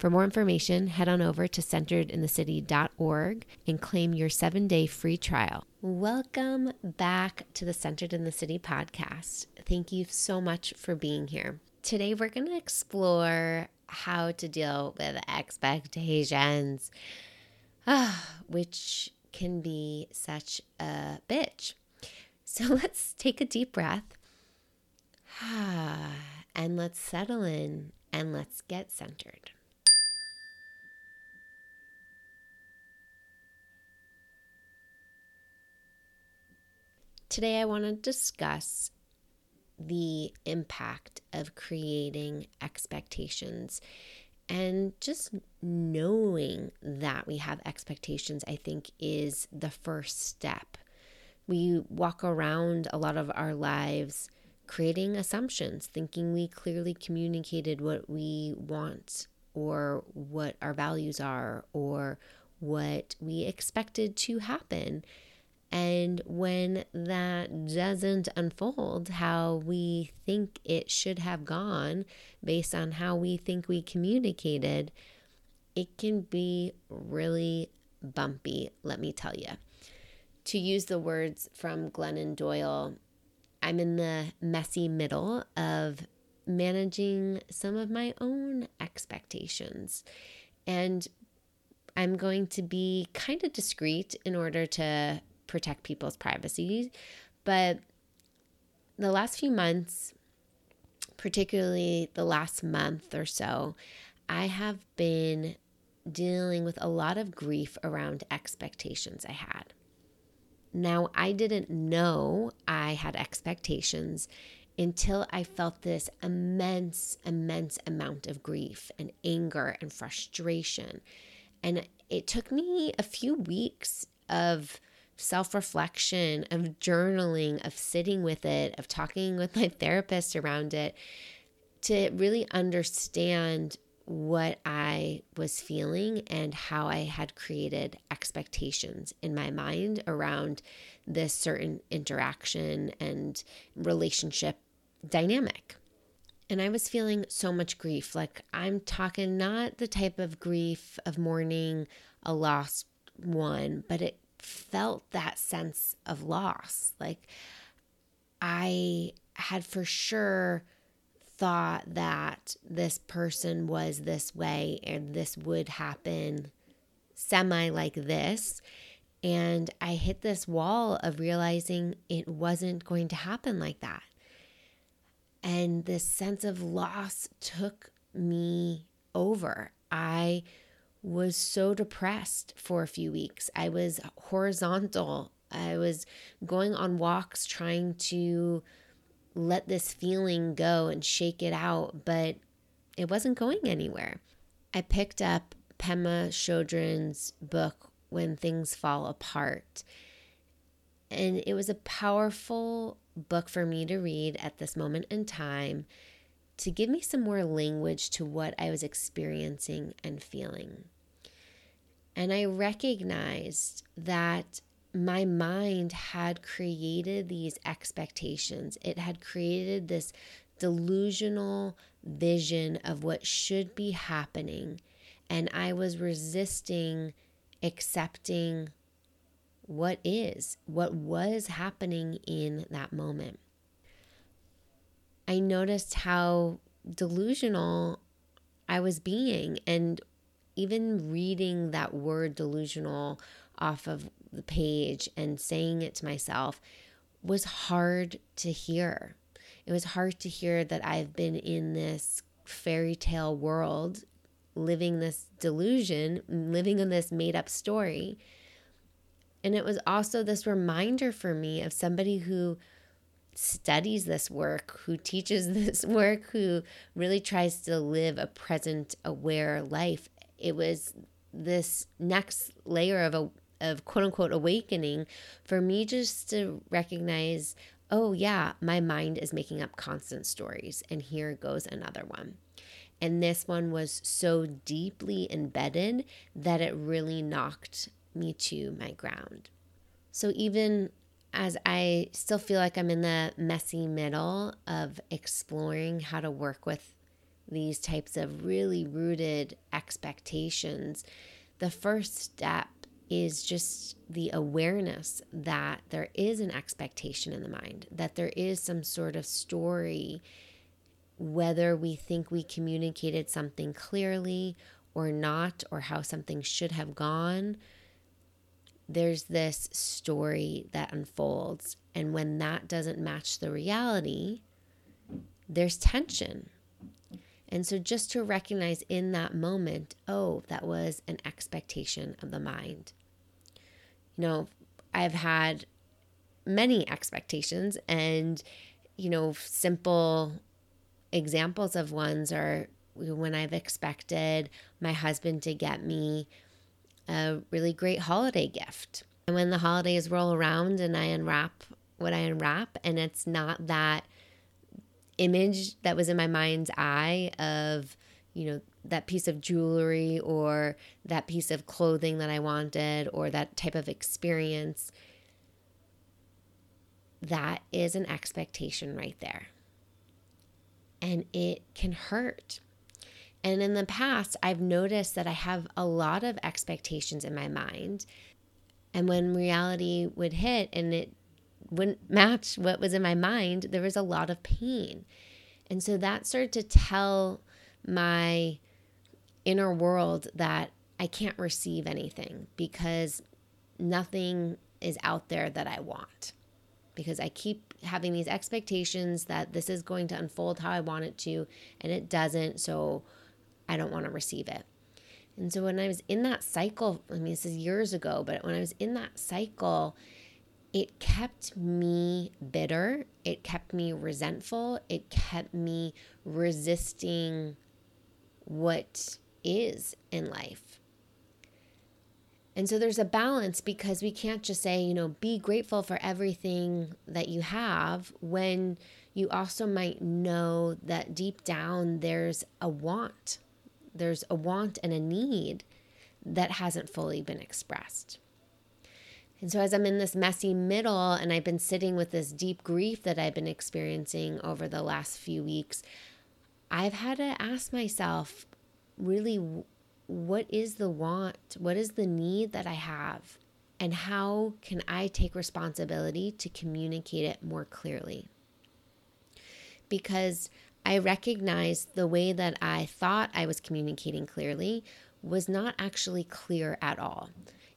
For more information, head on over to centeredinthecity.org and claim your seven day free trial. Welcome back to the Centered in the City podcast. Thank you so much for being here. Today, we're going to explore how to deal with expectations, ah, which can be such a bitch. So let's take a deep breath and let's settle in and let's get centered. Today, I want to discuss the impact of creating expectations and just knowing that we have expectations, I think, is the first step. We walk around a lot of our lives creating assumptions, thinking we clearly communicated what we want or what our values are or what we expected to happen. And when that doesn't unfold how we think it should have gone based on how we think we communicated, it can be really bumpy, let me tell you. To use the words from Glennon Doyle, I'm in the messy middle of managing some of my own expectations. And I'm going to be kind of discreet in order to protect people's privacy. But the last few months, particularly the last month or so, I have been dealing with a lot of grief around expectations I had. Now, I didn't know I had expectations until I felt this immense, immense amount of grief and anger and frustration. And it took me a few weeks of self reflection, of journaling, of sitting with it, of talking with my therapist around it to really understand what I was feeling and how I had created expectations in my mind around this certain interaction and relationship dynamic. And I was feeling so much grief. Like, I'm talking not the type of grief of mourning a lost one, but it felt that sense of loss. Like I had for sure thought that this person was this way and this would happen semi like this. And I hit this wall of realizing it wasn't going to happen like that. And this sense of loss took me over. I was so depressed for a few weeks. I was horizontal. I was going on walks trying to let this feeling go and shake it out, but it wasn't going anywhere. I picked up Pema Chodron's book, When Things Fall Apart. And it was a powerful book for me to read at this moment in time to give me some more language to what I was experiencing and feeling. And I recognized that my mind had created these expectations, it had created this delusional vision of what should be happening. And I was resisting accepting what is, what was happening in that moment. I noticed how delusional I was being. And even reading that word delusional off of the page and saying it to myself was hard to hear. It was hard to hear that I've been in this fairy tale world, living this delusion, living in this made up story. And it was also this reminder for me of somebody who studies this work, who teaches this work, who really tries to live a present aware life. It was this next layer of a of quote unquote awakening for me just to recognize oh yeah my mind is making up constant stories and here goes another one. And this one was so deeply embedded that it really knocked me to my ground. So even as I still feel like I'm in the messy middle of exploring how to work with these types of really rooted expectations, the first step is just the awareness that there is an expectation in the mind, that there is some sort of story, whether we think we communicated something clearly or not, or how something should have gone there's this story that unfolds. And when that doesn't match the reality, there's tension. And so just to recognize in that moment, oh, that was an expectation of the mind. You know, I've had many expectations, and, you know, simple examples of ones are when I've expected my husband to get me a really great holiday gift. And when the holidays roll around and I unwrap what I unwrap, and it's not that image that was in my mind's eye of, you know, that piece of jewelry or that piece of clothing that I wanted or that type of experience, that is an expectation right there. And it can hurt. And in the past, I've noticed that I have a lot of expectations in my mind. And when reality would hit and it wouldn't match what was in my mind, there was a lot of pain. And so that started to tell my inner world that I can't receive anything because nothing is out there that I want. Because I keep having these expectations that this is going to unfold how I want it to, and it doesn't. So, I don't want to receive it. And so when I was in that cycle, I mean, this is years ago, but when I was in that cycle, it kept me bitter. It kept me resentful. It kept me resisting what is in life. And so there's a balance because we can't just say, you know, be grateful for everything that you have when you also might know that deep down there's a want there's a want and a need that hasn't fully been expressed. And so, as I'm in this messy middle and I've been sitting with this deep grief that I've been experiencing over the last few weeks, I've had to ask myself really, what is the want? What is the need that I have? And how can I take responsibility to communicate it more clearly? Because I recognized the way that I thought I was communicating clearly was not actually clear at all.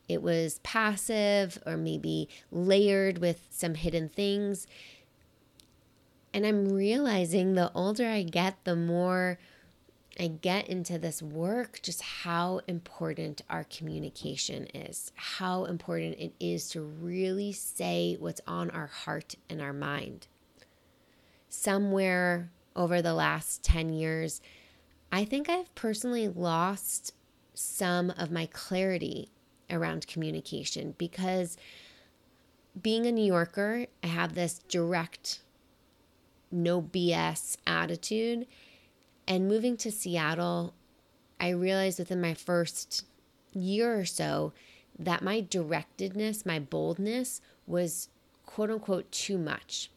It was passive or maybe layered with some hidden things. And I'm realizing the older I get, the more I get into this work, just how important our communication is, how important it is to really say what's on our heart and our mind. Somewhere over the last 10 years, I think I've personally lost some of my clarity around communication because being a New Yorker, I have this direct, no BS attitude. And moving to Seattle, I realized within my first year or so that my directedness, my boldness was quote unquote too much.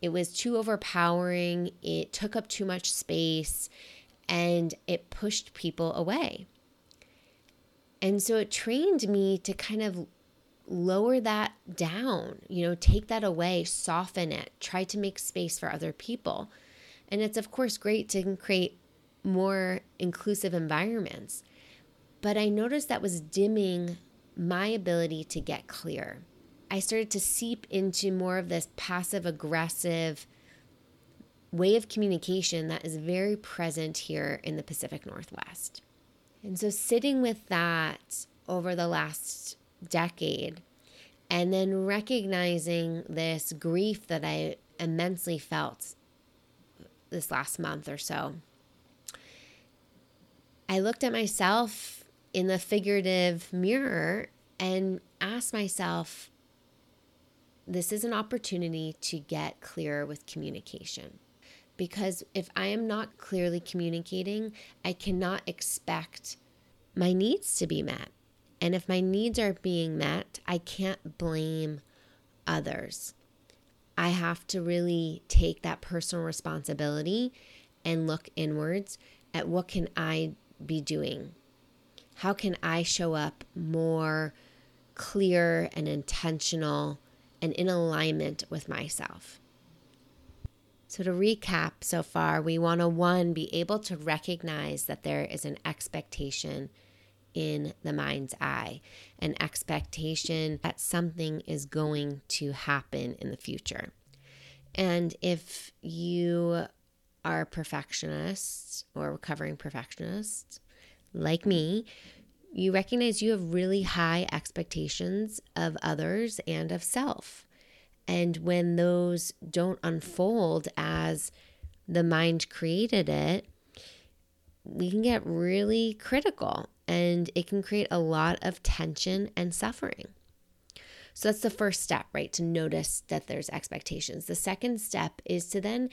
It was too overpowering, it took up too much space, and it pushed people away. And so it trained me to kind of lower that down, you know, take that away, soften it, try to make space for other people. And it's, of course, great to create more inclusive environments. But I noticed that was dimming my ability to get clear. I started to seep into more of this passive aggressive way of communication that is very present here in the Pacific Northwest. And so, sitting with that over the last decade, and then recognizing this grief that I immensely felt this last month or so, I looked at myself in the figurative mirror and asked myself, this is an opportunity to get clearer with communication. Because if I am not clearly communicating, I cannot expect my needs to be met. And if my needs are being met, I can't blame others. I have to really take that personal responsibility and look inwards at what can I be doing? How can I show up more clear and intentional and in alignment with myself? So, to recap so far, we want to one, be able to recognize that there is an expectation in the mind's eye, an expectation that something is going to happen in the future. And if you are perfectionists or recovering perfectionists like me, you recognize you have really high expectations of others and of self. And when those don't unfold as the mind created it, we can get really critical and it can create a lot of tension and suffering. So that's the first step, right? To notice that there's expectations. The second step is to then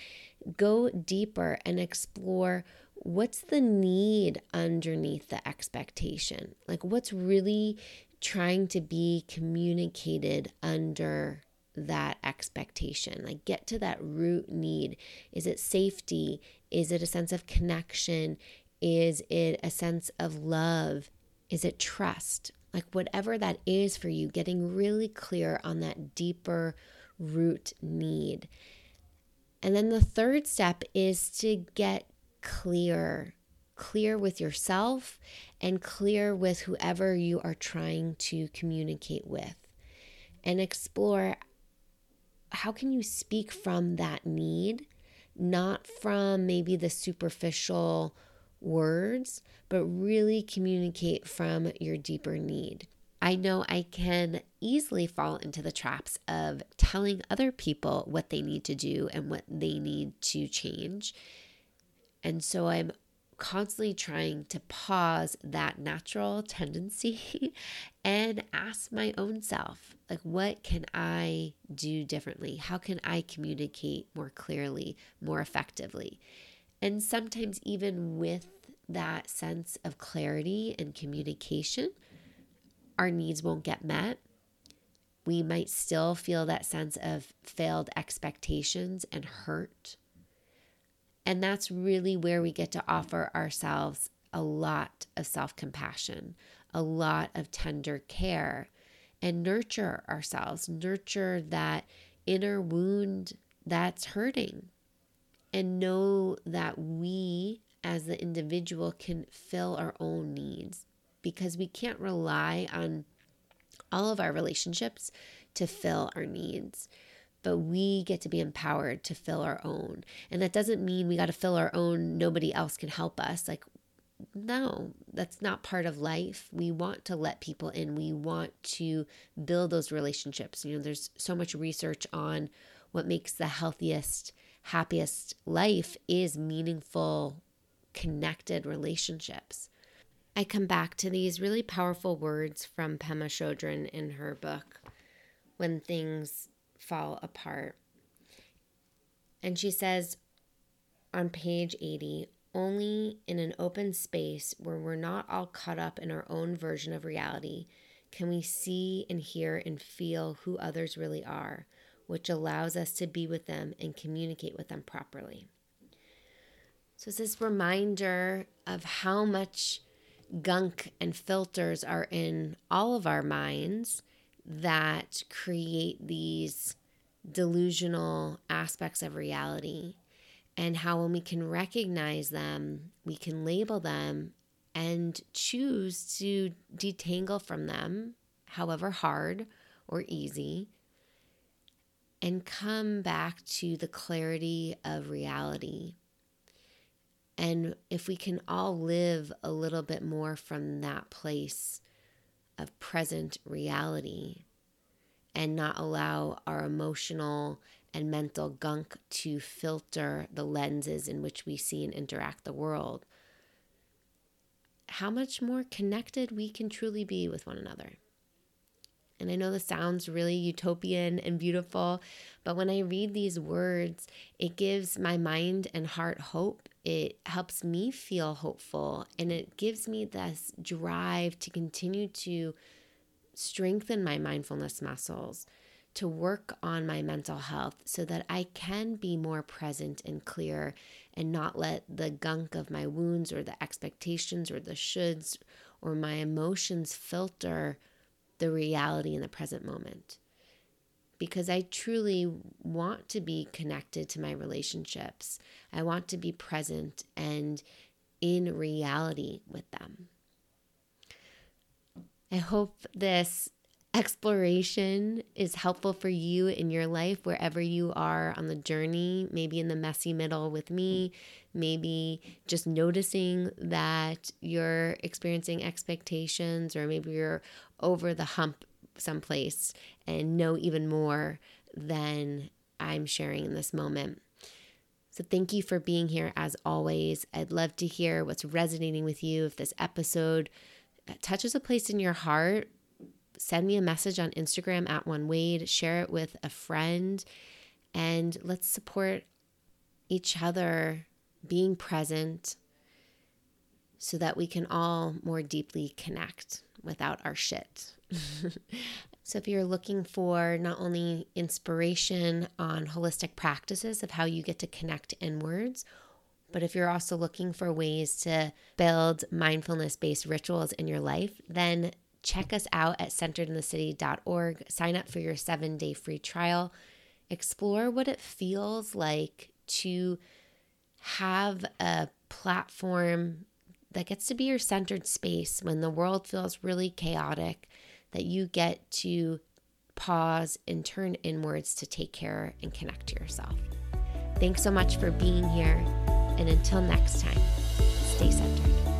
go deeper and explore what's the need underneath the expectation? Like, what's really trying to be communicated under that expectation? Like, get to that root need. Is it safety? Is it a sense of connection? Is it a sense of love? Is it trust? Like, whatever that is for you, getting really clear on that deeper root need. And then the third step is to get clear, clear with yourself and clear with whoever you are trying to communicate with. And explore how can you speak from that need, not from maybe the superficial words, but really communicate from your deeper need. I know I can easily fall into the traps of telling other people what they need to do and what they need to change. And so I'm constantly trying to pause that natural tendency and ask my own self, like, what can I do differently? How can I communicate more clearly, more effectively? And sometimes, even with that sense of clarity and communication, our needs won't get met. We might still feel that sense of failed expectations and hurt. And that's really where we get to offer ourselves a lot of self compassion, a lot of tender care, and nurture ourselves, nurture that inner wound that's hurting, and know that we as the individual can fill our own needs because we can't rely on all of our relationships to fill our needs but we get to be empowered to fill our own. And that doesn't mean we got to fill our own, nobody else can help us. Like, no, that's not part of life. We want to let people in, we want to build those relationships. You know, there's so much research on what makes the healthiest, happiest life is meaningful connected relationships. I come back to these really powerful words from Pema Chodron in her book, When Things Fall Apart. And she says on page 80 only in an open space where we're not all caught up in our own version of reality can we see and hear and feel who others really are, which allows us to be with them and communicate with them properly. So it's this reminder of how much gunk and filters are in all of our minds that create these delusional aspects of reality. And how, when we can recognize them, we can label them and choose to detangle from them however hard or easy, and come back to the clarity of reality. And if we can all live a little bit more from that place of present reality and not allow our emotional and mental gunk to filter the lenses in which we see and interact the world, how much more connected we can truly be with one another. And I know this sounds really utopian and beautiful, but when I read these words, it gives my mind and heart hope. It helps me feel hopeful and it gives me this drive to continue to strengthen my mindfulness muscles, to work on my mental health so that I can be more present and clear and not let the gunk of my wounds or the expectations or the shoulds or my emotions filter the reality in the present moment. Because I truly want to be connected to my relationships. I want to be present and in reality with them. I hope this exploration is helpful for you in your life, wherever you are on the journey, maybe in the messy middle with me, maybe just noticing that you're experiencing expectations, or maybe you're over the hump someplace and know even more than I'm sharing in this moment. So, thank you for being here as always. I'd love to hear what's resonating with you. If this episode touches a place in your heart, send me a message on Instagram at One Wade, share it with a friend, and let's support each other being present so that we can all more deeply connect without our shit. so, if you're looking for not only inspiration on holistic practices of how you get to connect inwards, but if you're also looking for ways to build mindfulness based rituals in your life, then check us out at centeredinthecity.org. Sign up for your seven day free trial. Explore what it feels like to have a platform that gets to be your centered space when the world feels really chaotic, that you get to pause and turn inwards to take care and connect to yourself. Thanks so much for being here. And until next time, stay centered.